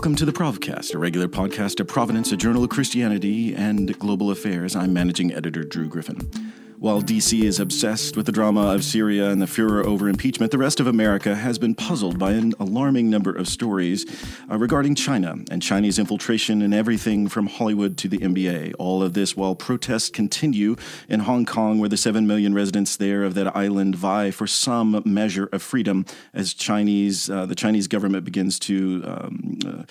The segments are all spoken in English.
Welcome to the Provcast, a regular podcast of Providence, a journal of Christianity and global affairs. I'm managing editor Drew Griffin. While DC is obsessed with the drama of Syria and the furor over impeachment, the rest of America has been puzzled by an alarming number of stories uh, regarding China and Chinese infiltration in everything from Hollywood to the NBA. All of this while protests continue in Hong Kong, where the 7 million residents there of that island vie for some measure of freedom as Chinese, uh, the Chinese government begins to um,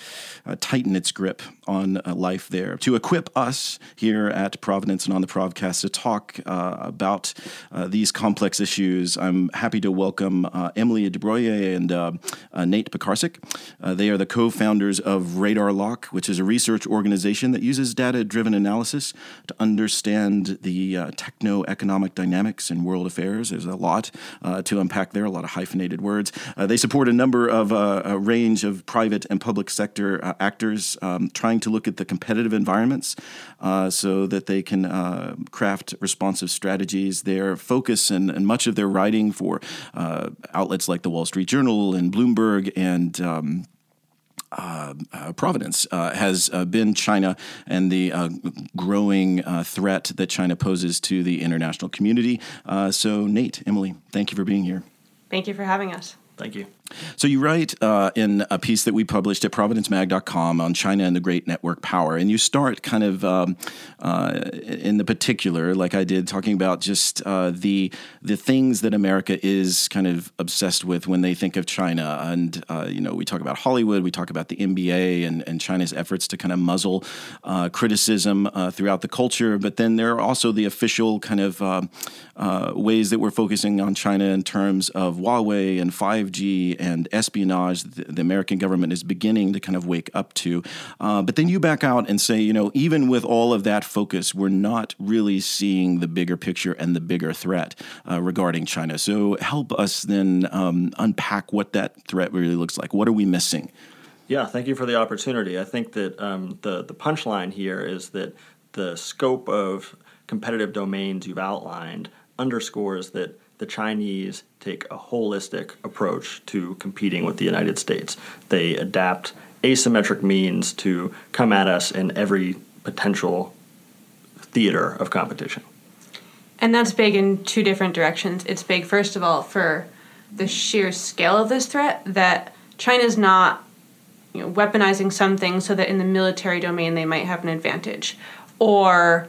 uh, tighten its grip on uh, life there. To equip us here at Providence and on the Provcast to talk uh, about uh, these complex issues. I'm happy to welcome uh, Emily DeBroye and uh, uh, Nate Picarsic. Uh, they are the co founders of Radar Lock, which is a research organization that uses data driven analysis to understand the techno economic dynamics in world affairs. There's a lot to unpack there, a lot of hyphenated words. they support a number of a range of private and public sector actors um, trying to look at the competitive environments so that they can craft responsive strategies strategies, their focus and, and much of their writing for uh, outlets like the Wall Street Journal and Bloomberg and um, uh, uh, Providence uh, has uh, been China and the uh, growing uh, threat that China poses to the international community. so, Nate, Emily, thank you for being here. Thank you for having us. Thank you. So you write uh, in a piece that we published at providencemag.com on China and the Great Network Power, and you start kind of um, uh, in the particular, like I did, talking about just uh, the the things that America is kind of obsessed with when they think of China, and uh, you know we talk about Hollywood, we talk about the NBA and, and China's efforts to kind of muzzle uh, criticism uh, throughout the culture, but then there are also the official kind of um, ways that we're focusing on China in terms of Huawei and 5G and espionage the American government is beginning to kind of wake up to. Uh, but then you back out and say, you know, even with all of that focus, we're not really seeing the bigger picture and the bigger threat uh, regarding China. So help us then um, unpack what that threat really looks like. What are we missing? Yeah, thank you for the opportunity. I think that um, the the punchline here is that the scope of competitive domains you've outlined underscores that the Chinese take a holistic approach to competing with the United States. They adapt asymmetric means to come at us in every potential theater of competition. And that's big in two different directions. It's big, first of all, for the sheer scale of this threat, that China's not you know, weaponizing some things so that in the military domain they might have an advantage, or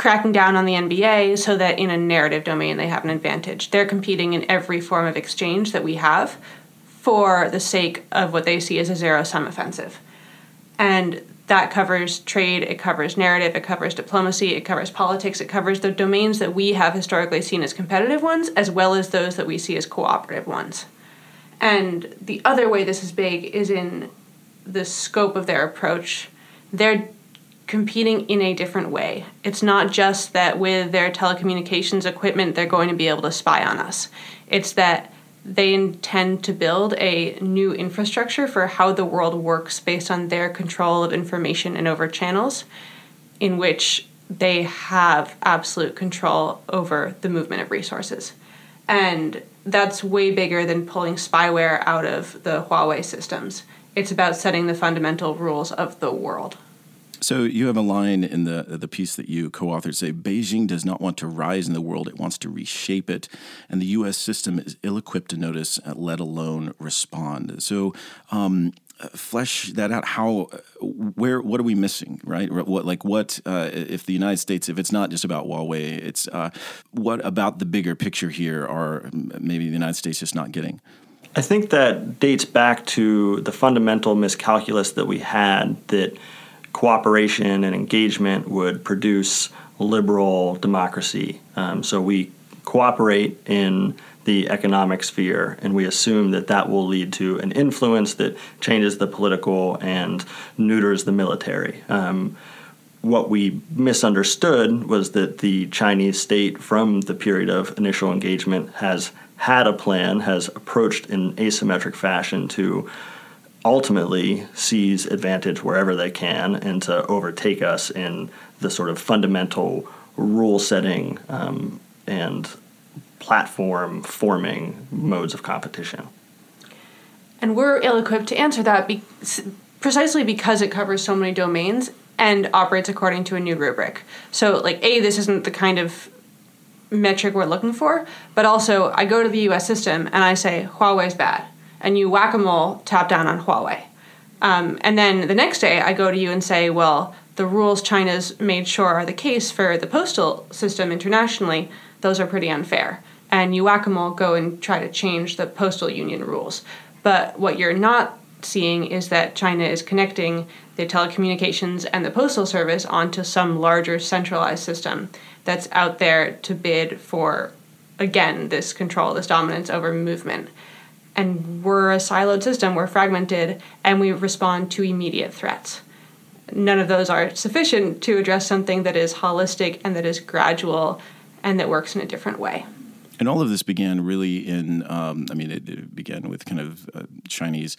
cracking down on the NBA so that in a narrative domain they have an advantage. They're competing in every form of exchange that we have for the sake of what they see as a zero sum offensive. And that covers trade, it covers narrative, it covers diplomacy, it covers politics, it covers the domains that we have historically seen as competitive ones, as well as those that we see as cooperative ones. And the other way this is big is in the scope of their approach. They're competing in a different way. It's not just that with their telecommunications equipment they're going to be able to spy on us. It's that they intend to build a new infrastructure for how the world works based on their control of information and over channels, in which they have absolute control over the movement of resources. And that's way bigger than pulling spyware out of the Huawei systems. It's about setting the fundamental rules of the world. So you have a line in the the piece that you co-authored say Beijing does not want to rise in the world; it wants to reshape it, and the U.S. system is ill-equipped to notice, uh, let alone respond. So. Um, flesh that out how where what are we missing right what like what uh, if the united states if it's not just about huawei it's uh, what about the bigger picture here are maybe the united states just not getting i think that dates back to the fundamental miscalculus that we had that cooperation and engagement would produce liberal democracy. Um, so we cooperate in the economic sphere, and we assume that that will lead to an influence that changes the political and neuters the military. Um, what we misunderstood was that the Chinese state, from the period of initial engagement, has had a plan, has approached in asymmetric fashion to ultimately seize advantage wherever they can and to overtake us in the sort of fundamental rule setting um, and platform forming modes of competition. And we're ill equipped to answer that be- precisely because it covers so many domains and operates according to a new rubric. So, like, A, this isn't the kind of metric we're looking for, but also I go to the US system and I say, Huawei's bad. And you whack a mole, tap down on Huawei. Um, and then the next day I go to you and say, well, the rules China's made sure are the case for the postal system internationally, those are pretty unfair. And you whack a mole go and try to change the postal union rules. But what you're not seeing is that China is connecting the telecommunications and the postal service onto some larger centralized system that's out there to bid for, again, this control, this dominance over movement. And we're a siloed system, we're fragmented, and we respond to immediate threats. None of those are sufficient to address something that is holistic and that is gradual and that works in a different way. And all of this began really in, um, I mean, it, it, began with kind of uh, Chinese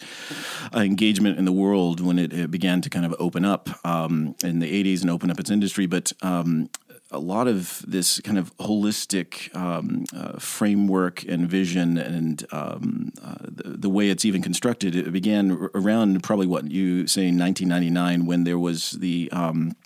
uh, engagement in the world when it, it, began to kind of open up um, in the 80s and open up its industry. But um, a lot of this kind of holistic um, uh, framework and vision and um, uh, the, the, way it's even constructed, it began around probably what you say in 1999 when there was the um,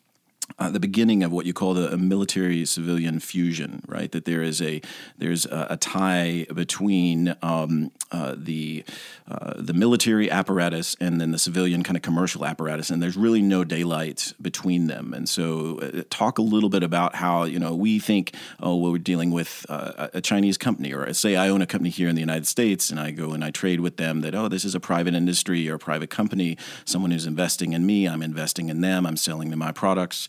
uh, the beginning of what you call the military civilian fusion, right? That there is a there's a, a tie between um, uh, the uh, the military apparatus and then the civilian kind of commercial apparatus, and there's really no daylight between them. And so, uh, talk a little bit about how you know we think, oh, well, we're dealing with uh, a Chinese company, or say I own a company here in the United States, and I go and I trade with them. That oh, this is a private industry or a private company, someone who's investing in me, I'm investing in them, I'm selling them my products.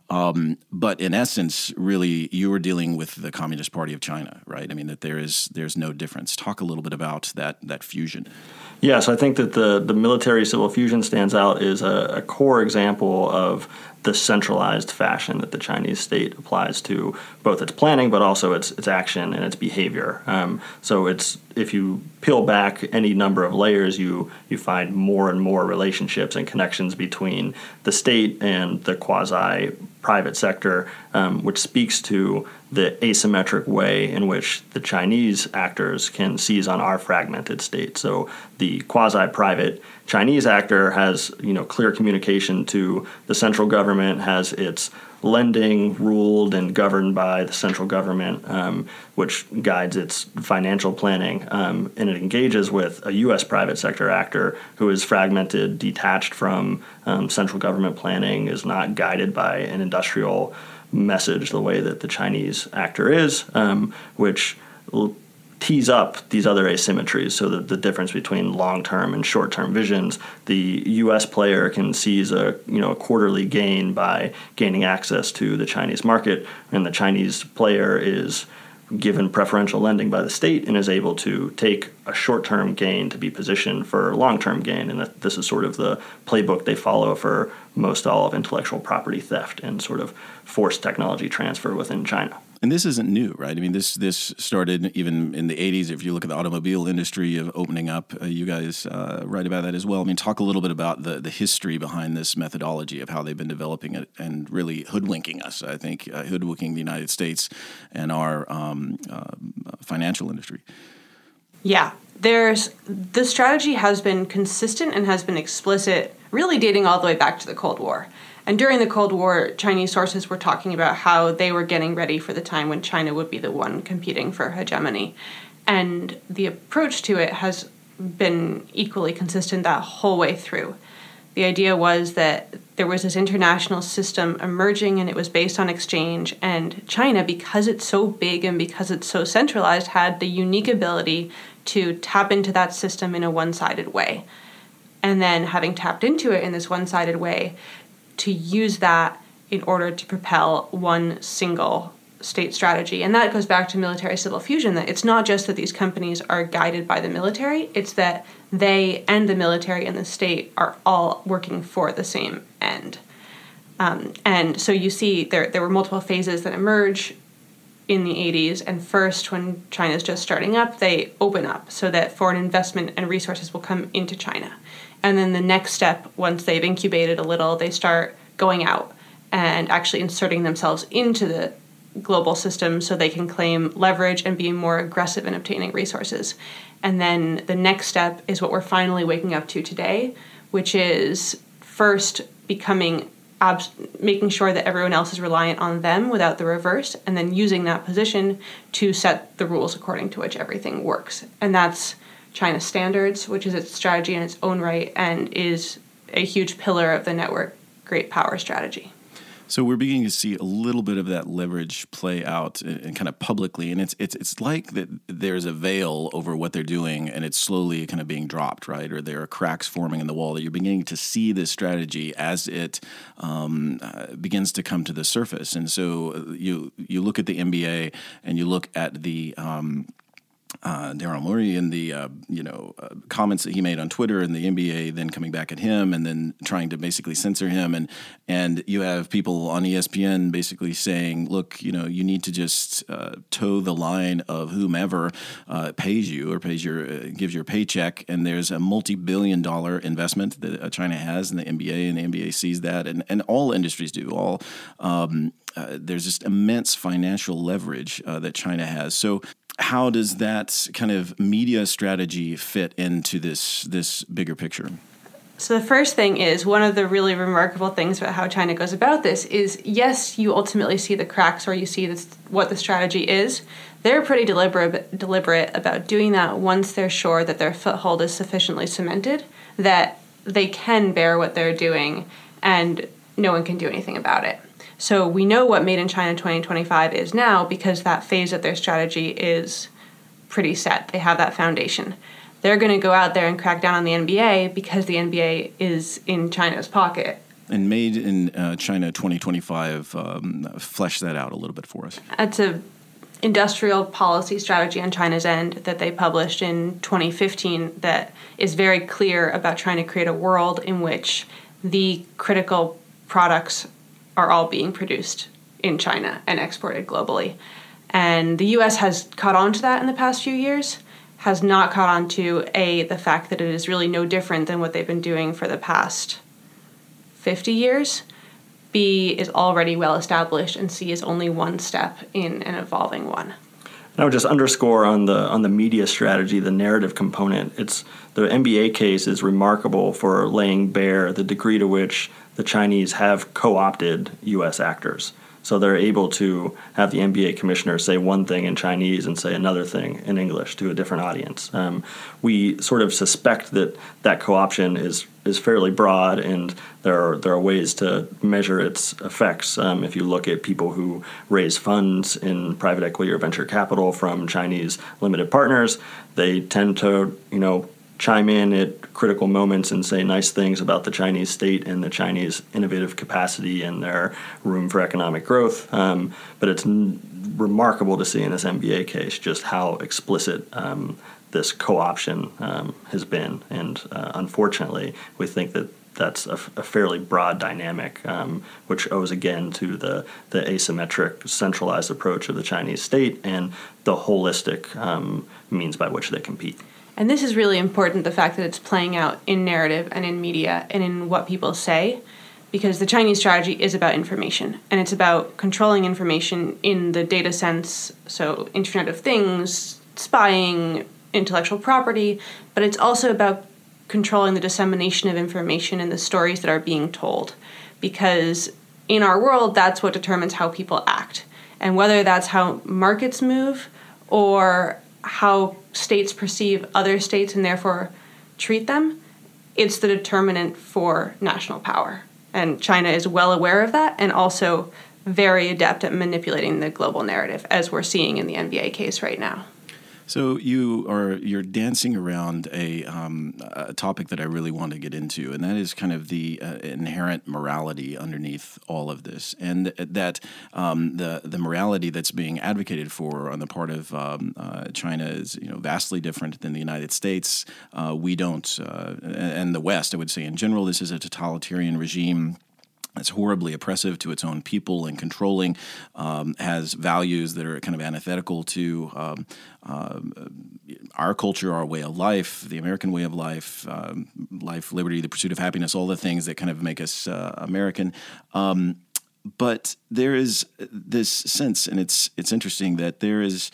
Um, but in essence, really, you were dealing with the Communist Party of China, right? I mean, that there is there's no difference. Talk a little bit about that that fusion. Yeah, so I think that the the military civil fusion stands out as a, a core example of the centralized fashion that the Chinese state applies to both its planning, but also its its action and its behavior. Um, so it's if you peel back any number of layers, you you find more and more relationships and connections between the state and the quasi private sector, um, which speaks to the asymmetric way in which the Chinese actors can seize on our fragmented state. So the quasi private Chinese actor has you know clear communication to the central government, has its lending ruled and governed by the central government, um, which guides its financial planning, um, and it engages with a U.S. private sector actor who is fragmented, detached from um, central government planning, is not guided by an industrial message the way that the Chinese actor is, um, which tease up these other asymmetries. So the, the difference between long-term and short-term visions, the U.S. player can seize a you know a quarterly gain by gaining access to the Chinese market, and the Chinese player is given preferential lending by the state and is able to take a short-term gain to be positioned for long-term gain. And this is sort of the playbook they follow for most all of intellectual property theft and sort of forced technology transfer within China. And this isn't new, right? I mean, this this started even in the '80s. If you look at the automobile industry of opening up, uh, you guys uh, write about that as well. I mean, talk a little bit about the the history behind this methodology of how they've been developing it and really hoodwinking us. I think uh, hoodwinking the United States and our um, uh, financial industry. Yeah, there's the strategy has been consistent and has been explicit, really dating all the way back to the Cold War. And during the Cold War, Chinese sources were talking about how they were getting ready for the time when China would be the one competing for hegemony. And the approach to it has been equally consistent that whole way through. The idea was that there was this international system emerging and it was based on exchange. And China, because it's so big and because it's so centralized, had the unique ability to tap into that system in a one sided way. And then, having tapped into it in this one sided way, to use that in order to propel one single state strategy. And that goes back to military civil fusion that it's not just that these companies are guided by the military, it's that they and the military and the state are all working for the same end. Um, and so you see there, there were multiple phases that emerge in the 80s. And first, when China's just starting up, they open up so that foreign investment and resources will come into China. And then the next step, once they've incubated a little, they start going out and actually inserting themselves into the global system so they can claim leverage and be more aggressive in obtaining resources. And then the next step is what we're finally waking up to today, which is first becoming abs- making sure that everyone else is reliant on them without the reverse, and then using that position to set the rules according to which everything works. And that's China's standards, which is its strategy in its own right and is a huge pillar of the network great power strategy. So we're beginning to see a little bit of that leverage play out and, and, kind of publicly, and it's it's it's like that there's a veil over what they're doing, and it's slowly kind of being dropped, right? Or there are cracks forming in the wall that you're beginning to see this strategy as it um, uh, begins to come to the surface. And so uh, you you look at the NBA and you look at the um, uh, Daryl Morey and the uh, you know uh, comments that he made on Twitter and the NBA then coming back at him and then trying to basically censor him and and you have people on ESPN basically saying, look, you know, you need to just uh, toe the line of whomever uh, pays you or pays your uh, gives your paycheck, and there's a multi-billion dollar investment that China has in the NBA, and the NBA sees that, and and all industries do all. Um, uh, there's just immense financial leverage uh, that China has. So how does that kind of media strategy fit into this this bigger picture? So the first thing is one of the really remarkable things about how China goes about this is yes, you ultimately see the cracks or you see this, what the strategy is. They're pretty deliberate deliberate about doing that once they're sure that their foothold is sufficiently cemented that they can bear what they're doing and no one can do anything about it. So we know what Made in China 2025 is now because that phase of their strategy is pretty set. They have that foundation. They're going to go out there and crack down on the NBA because the NBA is in China's pocket. And Made in uh, China 2025, um, flesh that out a little bit for us. That's a industrial policy strategy on China's end that they published in 2015 that is very clear about trying to create a world in which the critical products are all being produced in China and exported globally. And the US has caught on to that in the past few years, has not caught on to A, the fact that it is really no different than what they've been doing for the past 50 years. B is already well established, and C is only one step in an evolving one. And I would just underscore on the on the media strategy, the narrative component. It's the NBA case is remarkable for laying bare the degree to which the Chinese have co opted U.S. actors. So they're able to have the NBA commissioner say one thing in Chinese and say another thing in English to a different audience. Um, we sort of suspect that that co-option is is fairly broad, and there are there are ways to measure its effects. Um, if you look at people who raise funds in private equity or venture capital from Chinese limited partners, they tend to you know chime in at critical moments and say nice things about the Chinese state and the Chinese innovative capacity and their room for economic growth. Um, but it's n- remarkable to see in this NBA case just how explicit um, this co-option um, has been, and uh, unfortunately, we think that that's a, a fairly broad dynamic, um, which owes again to the, the asymmetric, centralized approach of the Chinese state and the holistic um, means by which they compete. And this is really important the fact that it's playing out in narrative and in media and in what people say, because the Chinese strategy is about information and it's about controlling information in the data sense, so Internet of Things, spying, intellectual property, but it's also about controlling the dissemination of information and the stories that are being told. Because in our world, that's what determines how people act. And whether that's how markets move or how states perceive other states and therefore treat them, it's the determinant for national power. And China is well aware of that and also very adept at manipulating the global narrative, as we're seeing in the NBA case right now. So you are you're dancing around a, um, a topic that I really want to get into, and that is kind of the uh, inherent morality underneath all of this, and that um, the the morality that's being advocated for on the part of um, uh, China is you know vastly different than the United States. Uh, we don't, uh, and the West, I would say in general, this is a totalitarian regime it's horribly oppressive to its own people and controlling, um, has values that are kind of antithetical to um, uh, our culture, our way of life, the American way of life, um, life, liberty, the pursuit of happiness, all the things that kind of make us uh, American. Um, but there is this sense, and it's it's interesting that there is,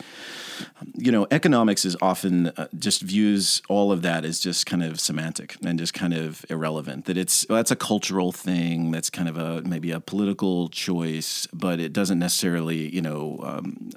you know, economics is often uh, just views all of that as just kind of semantic and just kind of irrelevant. That it's well, that's a cultural thing. That's kind of a maybe a political choice, but it doesn't necessarily, you know, um,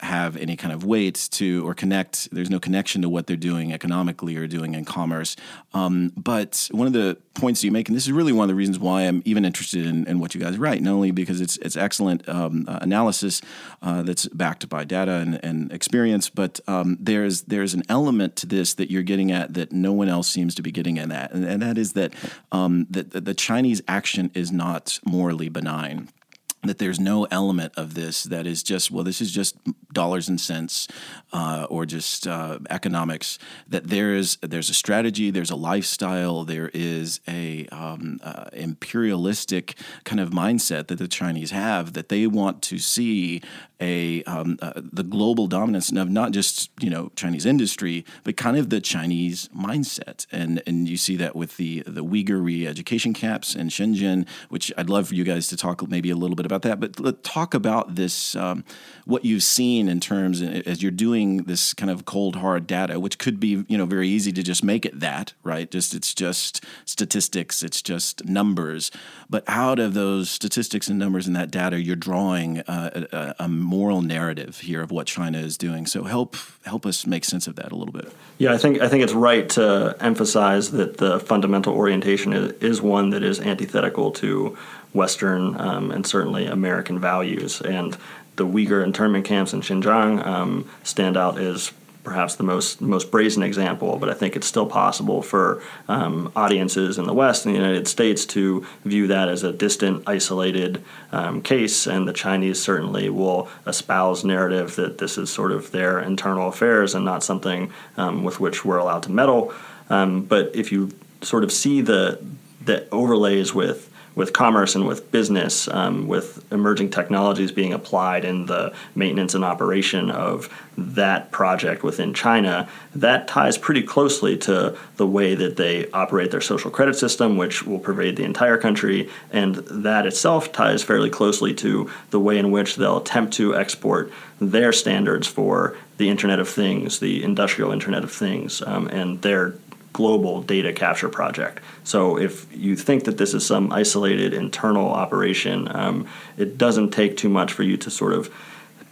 have any kind of weight to or connect. There's no connection to what they're doing economically or doing in commerce. Um, but one of the points you make, and this is really one of the reasons why I'm even interested in, in what you guys write, not only because it's it's excellent um, uh, analysis uh, that's backed by data and, and experience, but um, there's there's an element to this that you're getting at that no one else seems to be getting at and, and that is that um, that the Chinese action is not morally benign that there's no element of this that is just well this is just dollars and cents uh, or just uh, economics that there is there's a strategy there's a lifestyle there is a um, uh, imperialistic kind of mindset that the Chinese have that they want to see a um, uh, the global dominance of not just you know Chinese industry, but kind of the Chinese mindset, and and you see that with the the Uyghur re-education camps in Xinjiang, which I'd love for you guys to talk maybe a little bit about that. But let's talk about this, um, what you've seen in terms as you're doing this kind of cold hard data, which could be you know very easy to just make it that right, just it's just statistics, it's just numbers, but out of those statistics and numbers and that data, you're drawing uh, a, a moral narrative here of what China is doing. So help help us make sense of that a little bit. Yeah, I think I think it's right to emphasize that the fundamental orientation is, is one that is antithetical to Western um, and certainly American values. And the Uyghur internment camps in Xinjiang um, stand out as perhaps the most most brazen example, but I think it's still possible for um, audiences in the West and the United States to view that as a distant, isolated um, case, and the Chinese certainly will espouse narrative that this is sort of their internal affairs and not something um, with which we're allowed to meddle. Um, but if you sort of see the the overlays with with commerce and with business, um, with emerging technologies being applied in the maintenance and operation of that project within China, that ties pretty closely to the way that they operate their social credit system, which will pervade the entire country. And that itself ties fairly closely to the way in which they'll attempt to export their standards for the Internet of Things, the industrial Internet of Things, um, and their global data capture project. So if you think that this is some isolated internal operation, um, it doesn't take too much for you to sort of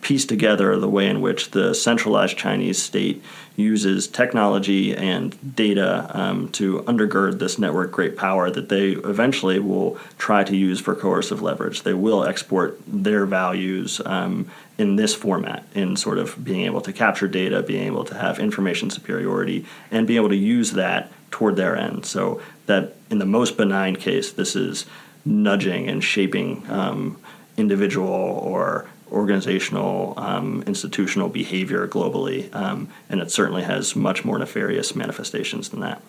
piece together the way in which the centralized Chinese state uses technology and data um, to undergird this network great power that they eventually will try to use for coercive leverage. They will export their values um, in this format, in sort of being able to capture data, being able to have information superiority, and being able to use that toward their end. So that in the most benign case, this is nudging and shaping um, individual or organizational, um, institutional behavior globally, um, and it certainly has much more nefarious manifestations than that.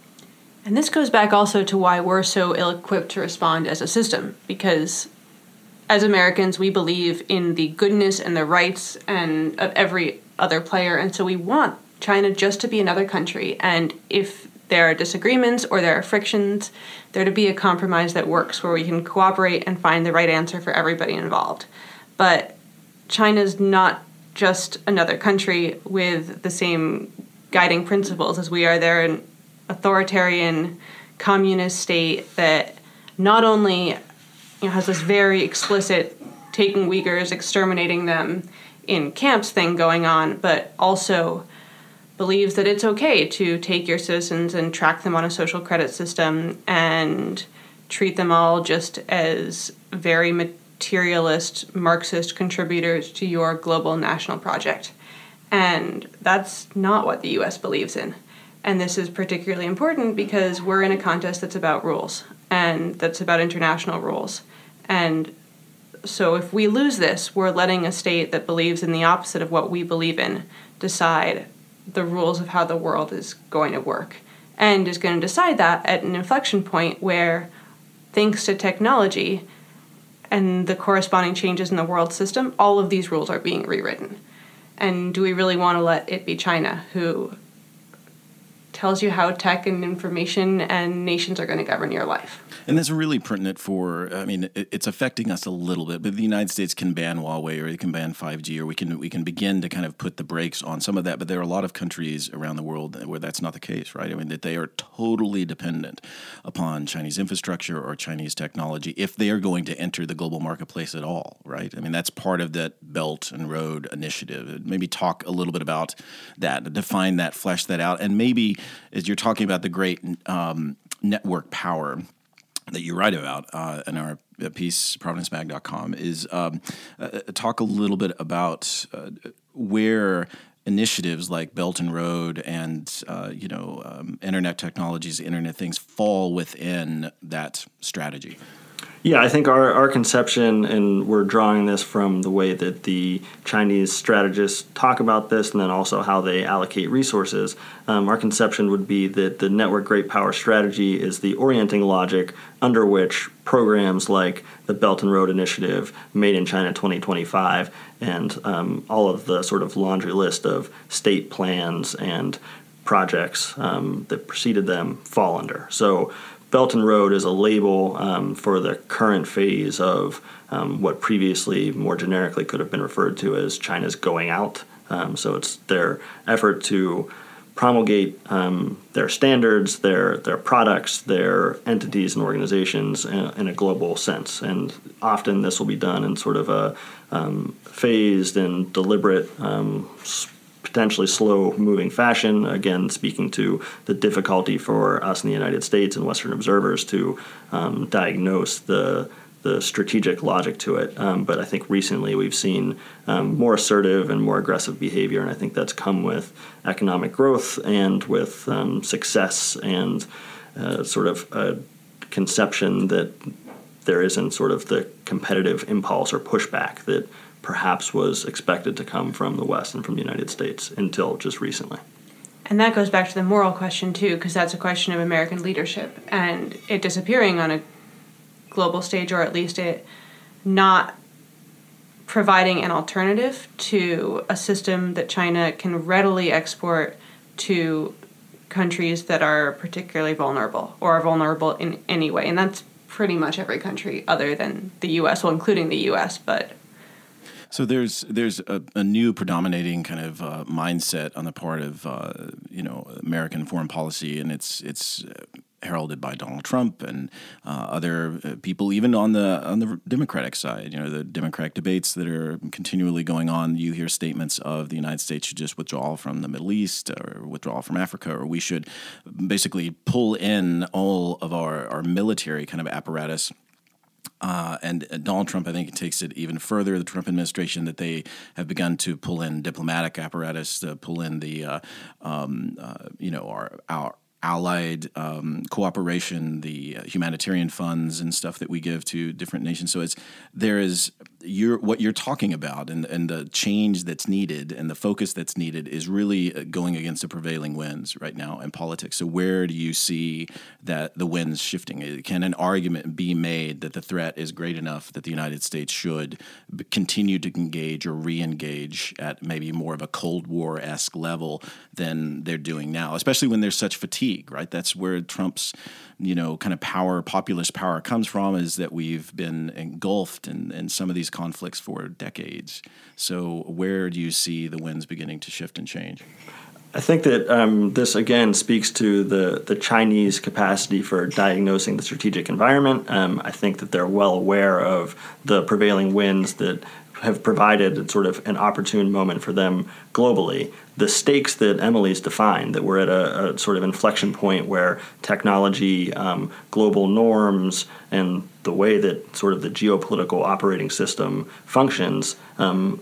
And this goes back also to why we're so ill equipped to respond as a system, because as Americans, we believe in the goodness and the rights and of every other player, and so we want China just to be another country. And if there are disagreements or there are frictions, there to be a compromise that works where we can cooperate and find the right answer for everybody involved. But China's not just another country with the same guiding principles as we are. They're an authoritarian communist state that not only you know, has this very explicit taking Uyghurs, exterminating them in camps thing going on, but also believes that it's okay to take your citizens and track them on a social credit system and treat them all just as very materialist Marxist contributors to your global national project. And that's not what the US believes in. And this is particularly important because we're in a contest that's about rules and that's about international rules. And so if we lose this, we're letting a state that believes in the opposite of what we believe in decide the rules of how the world is going to work and is going to decide that at an inflection point where thanks to technology and the corresponding changes in the world system, all of these rules are being rewritten. And do we really want to let it be China who tells you how tech and information and nations are going to govern your life. And that's really pertinent for. I mean, it's affecting us a little bit, but the United States can ban Huawei or it can ban 5G, or we can we can begin to kind of put the brakes on some of that. But there are a lot of countries around the world where that's not the case, right? I mean, that they are totally dependent upon Chinese infrastructure or Chinese technology if they are going to enter the global marketplace at all, right? I mean, that's part of that Belt and Road Initiative. Maybe talk a little bit about that, define that, flesh that out, and maybe as you're talking about the great um, network power that you write about uh, in our piece, providencemag.com, is um, uh, talk a little bit about uh, where initiatives like Belt and Road and uh, you know um, internet technologies, internet things fall within that strategy. Yeah, I think our, our conception, and we're drawing this from the way that the Chinese strategists talk about this and then also how they allocate resources. Um, our conception would be that the network great power strategy is the orienting logic under which programs like the Belt and Road Initiative, Made in China 2025, and um, all of the sort of laundry list of state plans and projects um, that preceded them fall under. So Belt and Road is a label um, for the current phase of um, what previously, more generically, could have been referred to as China's going out. Um, so it's their effort to promulgate um, their standards, their their products, their entities and organizations in, in, a global sense. And often this will be done in sort of a um, phased and deliberate um, potentially slow moving fashion. Again, speaking to the difficulty for us in the United States and Western observers to um, diagnose the the strategic logic to it. Um, but I think recently we've seen um, more assertive and more aggressive behavior, and I think that's come with economic growth and with um, success and uh, sort of a conception that there isn't sort of the competitive impulse or pushback that perhaps was expected to come from the West and from the United States until just recently. And that goes back to the moral question, too, because that's a question of American leadership and it disappearing on a global stage, or at least it not providing an alternative to a system that China can readily export to countries that are particularly vulnerable or are vulnerable in any way. And that's pretty much every country other than the US, well, including the US, but so there's there's a, a new predominating kind of uh, mindset on the part of uh, you know American foreign policy, and it's it's uh, heralded by Donald Trump and uh, other uh, people, even on the on the Democratic side. You know, the Democratic debates that are continually going on. You hear statements of the United States should just withdraw from the Middle East or withdraw from Africa, or we should basically pull in all of our our military kind of apparatus uh, and Donald Trump, I think, takes it even further. The Trump administration that they have begun to pull in diplomatic apparatus, to pull in the, uh, um, uh, you know, our our allied um, cooperation, the humanitarian funds and stuff that we give to different nations. So it's there is you're what you're talking about and, and the change that's needed and the focus that's needed is really uh, going against the prevailing winds right now in politics. So where do you see that the winds shifting? Uh, can an argument be made that the threat is great enough that the United States should continue to engage or re-engage at maybe more of a Cold War esque level than they're doing now, especially when there's such fatigue, right? That's where Trump's you know kind of power populist power comes from is that we've been engulfed in, in some of these conflicts for decades so where do you see the winds beginning to shift and change I think that um, this again speaks to the, the Chinese capacity for diagnosing the strategic environment. Um, I think that they're well aware of the prevailing winds that have provided sort of an opportune moment for them globally. The stakes that Emily's defined, that we're at a, a sort of inflection point where technology, um, global norms, and the way that sort of the geopolitical operating system functions um,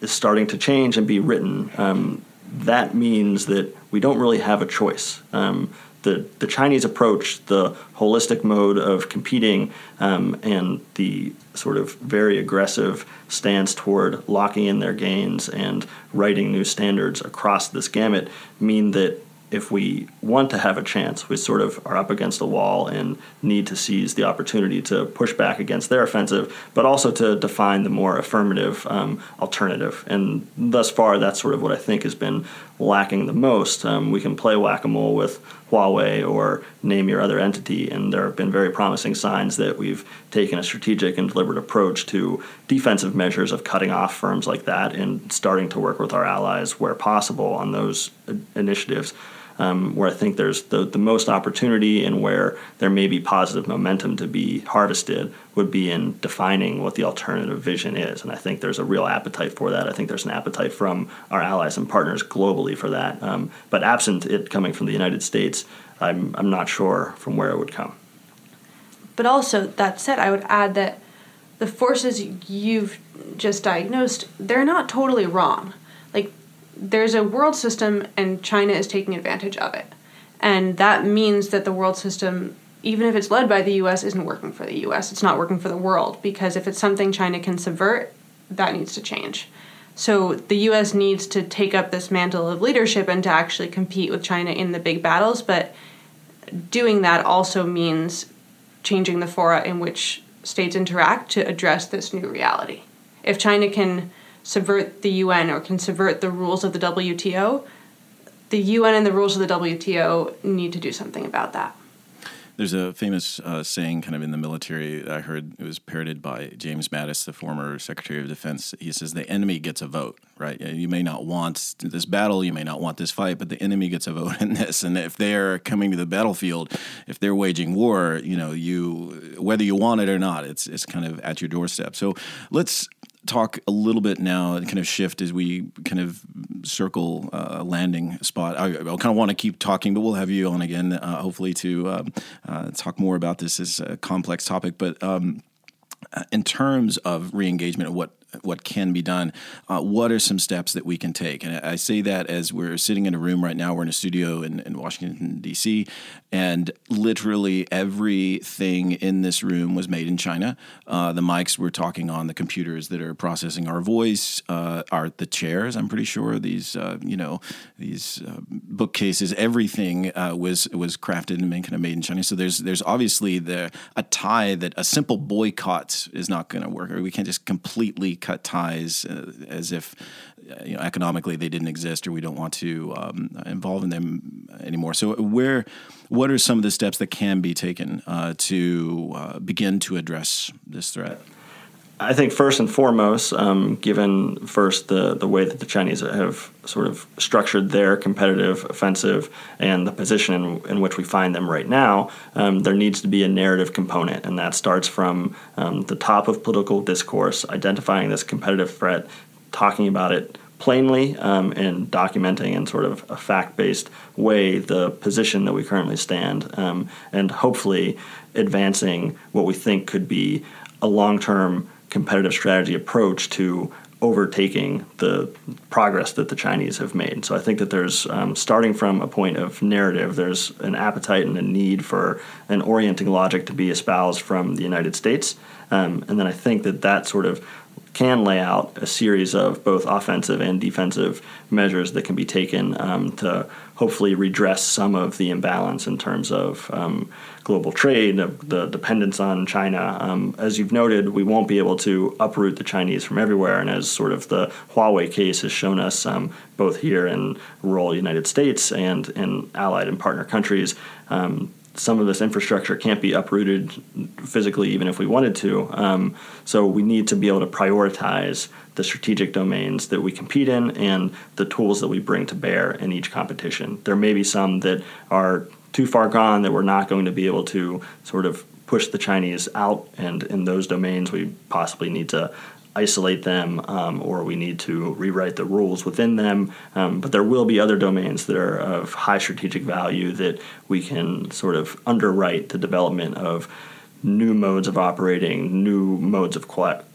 is starting to change and be written. Um, that means that we don't really have a choice. Um, the, the Chinese approach, the holistic mode of competing, um, and the sort of very aggressive stance toward locking in their gains and writing new standards across this gamut mean that if we want to have a chance, we sort of are up against a wall and need to seize the opportunity to push back against their offensive, but also to define the more affirmative um, alternative. And thus far, that's sort of what I think has been lacking the most. Um, we can play whack a mole with Huawei or name your other entity, and there have been very promising signs that we've taken a strategic and deliberate approach to defensive measures of cutting off firms like that and starting to work with our allies where possible on those initiatives um, where I think there's the, the most opportunity and where there may be positive momentum to be harvested would be in defining what the alternative vision is. And I think there's a real appetite for that. I think there's an appetite from our allies and partners globally for that. Um, but absent it coming from the United States, I'm, I'm not sure from where it would come. But also, that said, I would add that the forces you've just diagnosed, they're not totally wrong. There's a world system and China is taking advantage of it. And that means that the world system, even if it's led by the US, isn't working for the US. It's not working for the world because if it's something China can subvert, that needs to change. So the US needs to take up this mantle of leadership and to actually compete with China in the big battles, but doing that also means changing the fora in which states interact to address this new reality. If China can subvert the UN or can subvert the rules of the WTO, the UN and the rules of the WTO need to do something about that. There's a famous uh, saying, kind of in the military, I heard it was parroted by James Mattis, the former Secretary of Defense. He says, The enemy gets a vote, right? You may not want this battle, you may not want this fight, but the enemy gets a vote in this. And if they're coming to the battlefield, if they're waging war, you know, you, whether you want it or not, it's, it's kind of at your doorstep. So let's talk a little bit now and kind of shift as we kind of circle uh, a landing spot. I, I kind of want to keep talking, but we'll have you on again, uh, hopefully, to um, uh, talk more about this as a complex topic. But um, in terms of re-engagement, what what can be done. Uh, what are some steps that we can take? And I say that as we're sitting in a room right now. We're in a studio in, in Washington D.C. and literally everything in this room was made in China. Uh, the mics we're talking on, the computers that are processing our voice, uh, are the chairs. I'm pretty sure these uh, you know these uh, bookcases. Everything uh, was was crafted and kind of made in China. So there's there's obviously the a tie that a simple boycott is not going to work. Or we can't just completely cut ties uh, as if uh, you know economically they didn't exist or we don't want to um, involve in them anymore. So where what are some of the steps that can be taken uh, to uh, begin to address this threat? I think first and foremost, um, given first the, the way that the Chinese have sort of structured their competitive offensive and the position in, in which we find them right now, um, there needs to be a narrative component, and that starts from um, the top of political discourse, identifying this competitive threat, talking about it plainly um, and documenting in sort of a fact based way the position that we currently stand, um, and hopefully advancing what we think could be a long term competitive strategy approach to overtaking the progress that the Chinese have made. So I think that there's um, starting from a point of narrative, there's an appetite and a need for an orienting logic to be espoused from the United States. Um, and then I think that that sort of can lay out a series of both offensive and defensive measures that can be taken um, to hopefully redress some of the imbalance in terms of um, global trade, the dependence on China. Um, as you've noted, we won't be able to uproot the Chinese from everywhere, and as sort of the Huawei case has shown us, um, both here in rural United States and in allied and partner countries, um, some of this infrastructure can't be uprooted physically, even if we wanted to. Um, so we need to be able to prioritize the strategic domains that we compete in and the tools that we bring to bear in each competition. There may be some that are too far gone that we're not going to be able to sort of push the Chinese out, and in those domains we possibly need to isolate them um, or we need to rewrite the rules within them. Um, but there will be other domains that are of high strategic value that we can sort of underwrite the development of new modes of operating, new modes of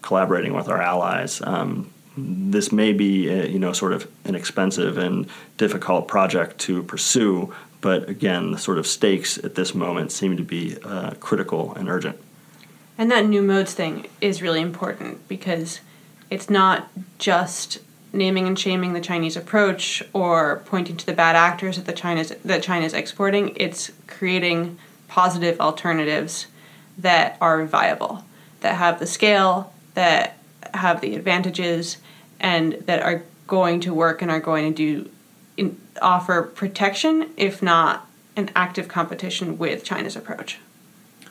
collaborating with our allies. Um, this may be, a, you know, sort of an expensive and difficult project to pursue, but again, the sort of stakes at this moment seem to be uh, critical and urgent. And that new modes thing is really important because it's not just naming and shaming the Chinese approach or pointing to the bad actors that the China's that China's exporting. It's creating positive alternatives that are viable, that have the scale, that have the advantages, and that are going to work and are going to do in, offer protection, if not an active competition with China's approach.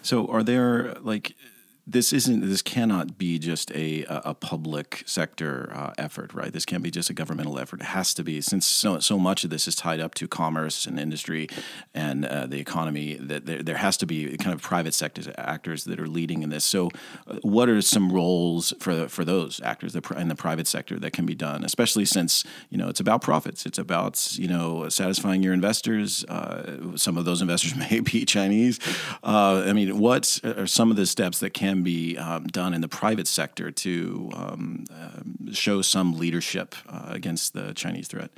So, are there like this isn't this cannot be just a a public sector uh, effort, right? This can't be just a governmental effort. It has to be since so so much of this is tied up to commerce and industry and uh, the economy that there, there has to be kind of private sector actors that are leading in this. So, uh, what are some roles for for those actors in the private sector that can be done, especially since you know it's about profits, it's about you know satisfying your investors. Uh, some of those investors may be Chinese. Uh, I mean, what are some of the steps that can can be um, done in the private sector to um, uh, show some leadership uh, against the Chinese threat?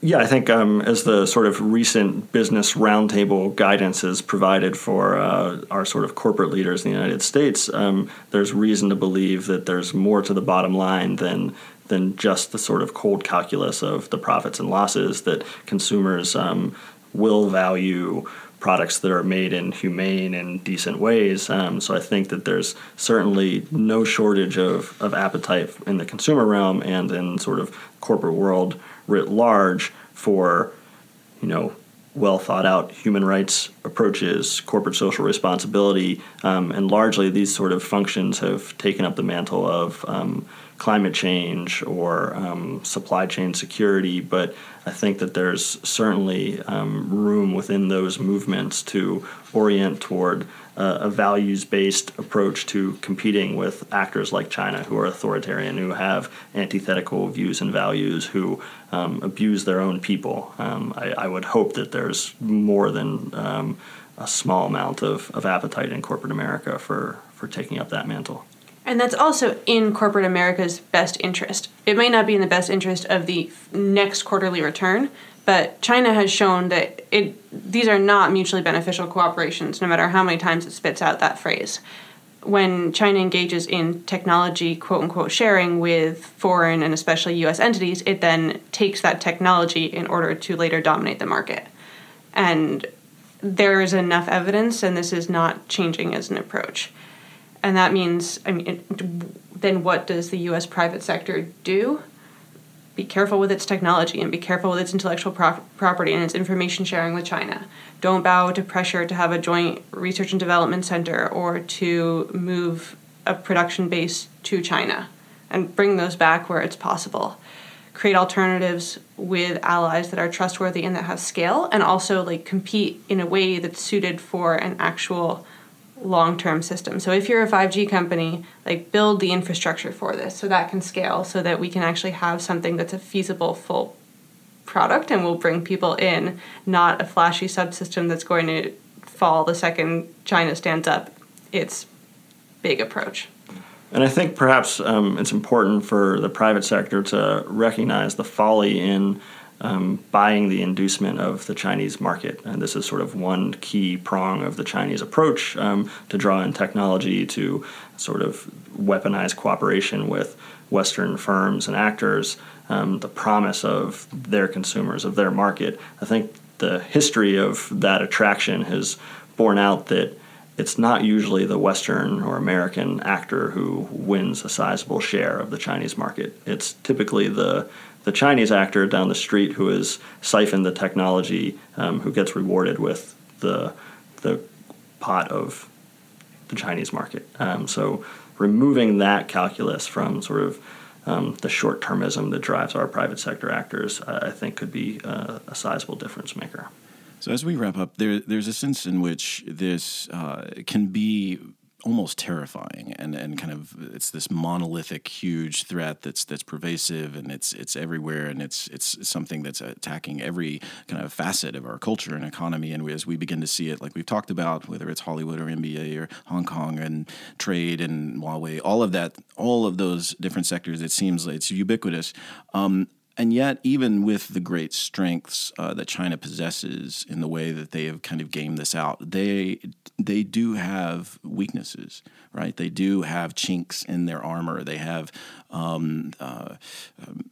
Yeah, I think um, as the sort of recent business roundtable guidance has provided for uh, our sort of corporate leaders in the United States, um, there's reason to believe that there's more to the bottom line than than just the sort of cold calculus of the profits and losses that consumers um, will value products that are made in humane and decent ways. Um, so I think that there's certainly no shortage of, of appetite in the consumer realm and in sort of corporate world writ large for, you know, well thought out human rights approaches, corporate social responsibility, um, and largely these sort of functions have taken up the mantle of um, climate change or um, supply chain security. But I think that there's certainly um, room within those movements to orient toward uh, a values based approach to competing with actors like China, who are authoritarian, who have antithetical views and values, who um, abuse their own people. Um, I, I, would hope that there's more than um, a small amount of, of appetite in corporate America for, for taking up that mantle. And that's also in corporate America's best interest. It may not be in the best interest of the next quarterly return, but China has shown that it these are not mutually beneficial cooperations, no matter how many times it spits out that phrase. When China engages in technology quote unquote sharing with foreign and especially US entities, it then takes that technology in order to later dominate the market. And there is enough evidence, and this is not changing as an approach and that means I mean it, then what does the U.S. private sector do? Be careful with its technology and be careful with its intellectual pro- property and its information sharing with China. Don't bow to pressure to have a joint research and development center or to move a production base to China and bring those back where it's possible. Create alternatives with allies that are trustworthy and that have scale, and also like compete in a way that's suited for an actual long-term system. So if you're a 5G company, like build the infrastructure for this so that can scale so that we can actually have something that's a feasible full product and will bring people in, not a flashy subsystem that's going to fall the second China stands up. It's big approach. And I think perhaps um, it's important for the private sector to recognize the folly in um, buying the inducement of the Chinese market. And this is sort of one key prong of the Chinese approach um, to draw in technology to sort of weaponize cooperation with Western firms and actors, um, the promise of their consumers, of their market. I think the history of that attraction has borne out that it's not usually the Western or American actor who wins a sizable share of the Chinese market. It's typically the the Chinese actor down the street who has siphoned the technology, um, who gets rewarded with the the pot of the Chinese market. Um, so removing that calculus from sort of um, the short termism that drives our private sector actors, I think, could be a, a sizable difference maker. So as we wrap up, there, there's a sense in which this uh, can be almost terrifying and, and kind of it's this monolithic huge threat that's that's pervasive and it's it's everywhere and it's it's something that's attacking every kind of facet of our culture and economy. And we, as we begin to see it like we've talked about whether it's Hollywood or NBA or Hong Kong and trade and Huawei all of that all of those different sectors it seems like it's ubiquitous. Um, and yet, even with the great strengths uh, that China possesses in the way that they have kind of gamed this out, they they do have weaknesses, right? They do have chinks in their armor. They have um, uh,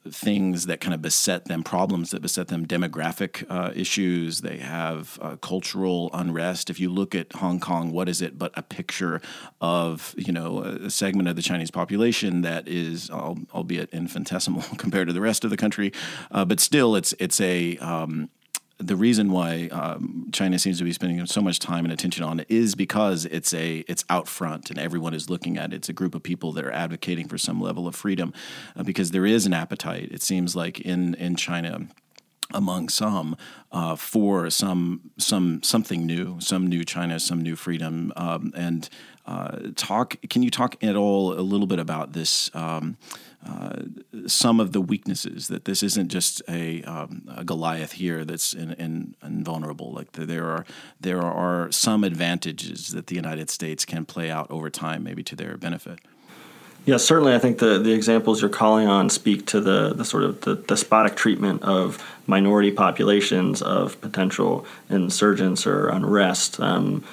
things that kind of beset them, problems that beset them, demographic uh, issues. They have uh, cultural unrest. If you look at Hong Kong, what is it but a picture of you know a segment of the Chinese population that is, albeit infinitesimal compared to the rest of the country, uh, but still, it's it's a um, the reason why um, China seems to be spending so much time and attention on it is because it's a it's out front and everyone is looking at it. It's a group of people that are advocating for some level of freedom uh, because there is an appetite. It seems like in in China among some uh, for some some something new, some new China, some new freedom, um, and uh, talk. Can you talk at all a little bit about this? Um, uh, some of the weaknesses that this isn't just a, um, a Goliath here that's in, in, invulnerable. Like the, there are there are some advantages that the United States can play out over time, maybe to their benefit. Yeah, certainly. I think the, the examples you're calling on speak to the, the sort of the despotic treatment of minority populations of potential insurgents or unrest. Um,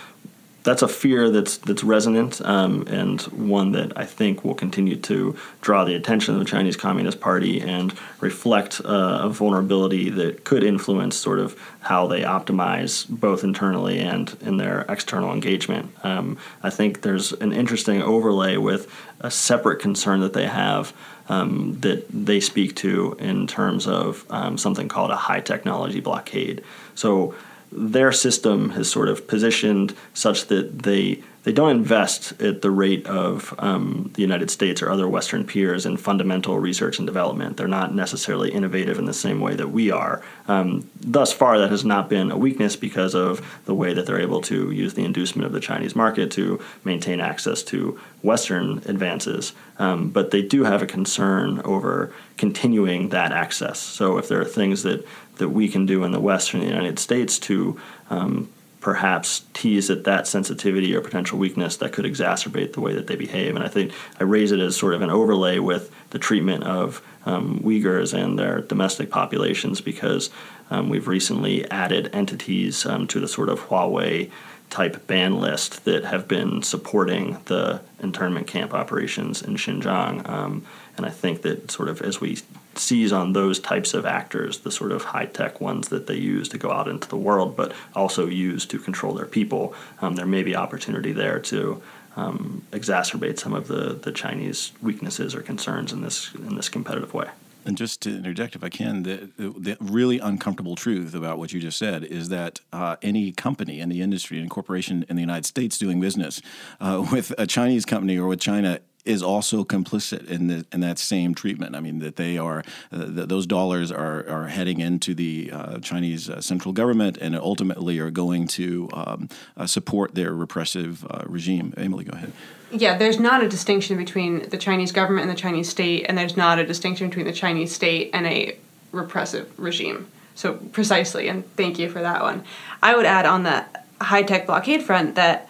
that's a fear that's that's resonant um, and one that I think will continue to draw the attention of the Chinese Communist Party and reflect uh, a vulnerability that could influence sort of how they optimize both internally and in their external engagement. Um, I think there's an interesting overlay with a separate concern that they have. Um, that they speak to in terms of um, something called a high technology blockade. So their system has sort of positioned such that they they don't invest at the rate of um, the United States or other Western peers in fundamental research and development. They're not necessarily innovative in the same way that we are. Um, thus far, that has not been a weakness because of the way that they're able to use the inducement of the Chinese market to maintain access to Western advances. Um, but they do have a concern over continuing that access. So if there are things that that we can do in the West or in the United States to um, perhaps tease at that sensitivity or potential weakness that could exacerbate the way that they behave. And I think I raise it as sort of an overlay with the treatment of um, Uyghurs and their domestic populations because um, we've recently added entities um, to the sort of Huawei type ban list that have been supporting the internment camp operations in Xinjiang. Um, and I think that sort of as we seize on those types of actors, the sort of high tech ones that they use to go out into the world, but also use to control their people, um, there may be opportunity there to um, exacerbate some of the, the Chinese weaknesses or concerns in this in this competitive way. And just to interject, if I can, the, the really uncomfortable truth about what you just said is that uh, any company in the industry, any corporation in the United States doing business uh, with a Chinese company or with China is also complicit in the, in that same treatment. I mean that they are uh, those dollars are are heading into the uh, Chinese uh, central government and ultimately are going to um, uh, support their repressive uh, regime. Emily, go ahead. Yeah, there's not a distinction between the Chinese government and the Chinese state, and there's not a distinction between the Chinese state and a repressive regime. So precisely, and thank you for that one. I would add on the high tech blockade front that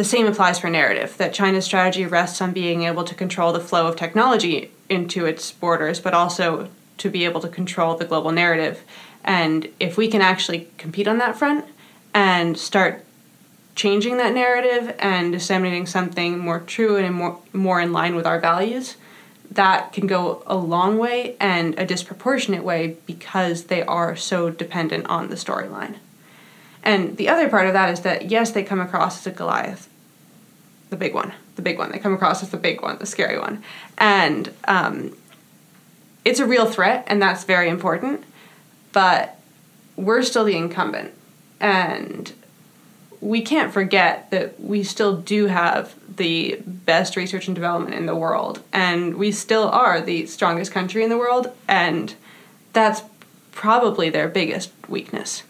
the same applies for narrative, that China's strategy rests on being able to control the flow of technology into its borders, but also to be able to control the global narrative. And if we can actually compete on that front and start changing that narrative and disseminating something more true and more, more in line with our values, that can go a long way and a disproportionate way because they are so dependent on the storyline. And the other part of that is that yes, they come across as a Goliath, the big one, the big one. They come across as the big one, the scary one, and um, it's a real threat, and that's very important. But we're still the incumbent, and we can't forget that we still do have the best research and development in the world, and we still are the strongest country in the world, and that's probably their biggest weakness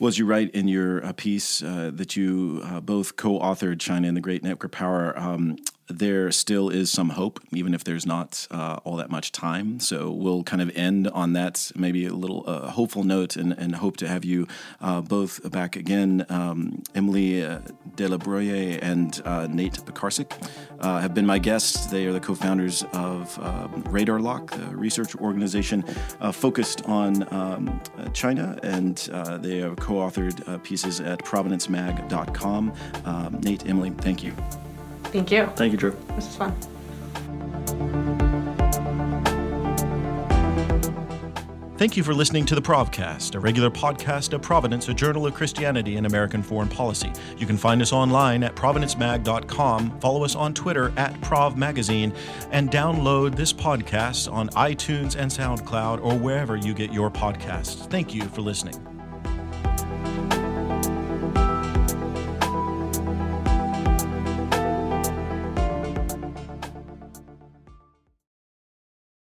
was you write in your uh, piece uh, that you uh, both co-authored China and the Great Network Power um, there still is some hope, even if there's not uh, all that much time. So we'll kind of end on that maybe a little uh, hopeful note and, and hope to have you uh, both back again. Um, Emily uh, de La Bruyère and uh, Nate Picarsic uh, have been my guests. They are the co founders of um, Radar Lock, the research organization uh, focused on um, China, and they have co authored pieces at providencemag.com. Um, Nate, Emily, thank you. Thank you. Thank you, Drew. This is fun. Thank you for listening to the Provcast, a regular podcast of Providence, a journal of Christianity and American foreign policy. You can find us online at providencemag.com, follow us on Twitter at ProvMagazine, and download this podcast on iTunes and SoundCloud or wherever you get your podcasts. Thank you for listening.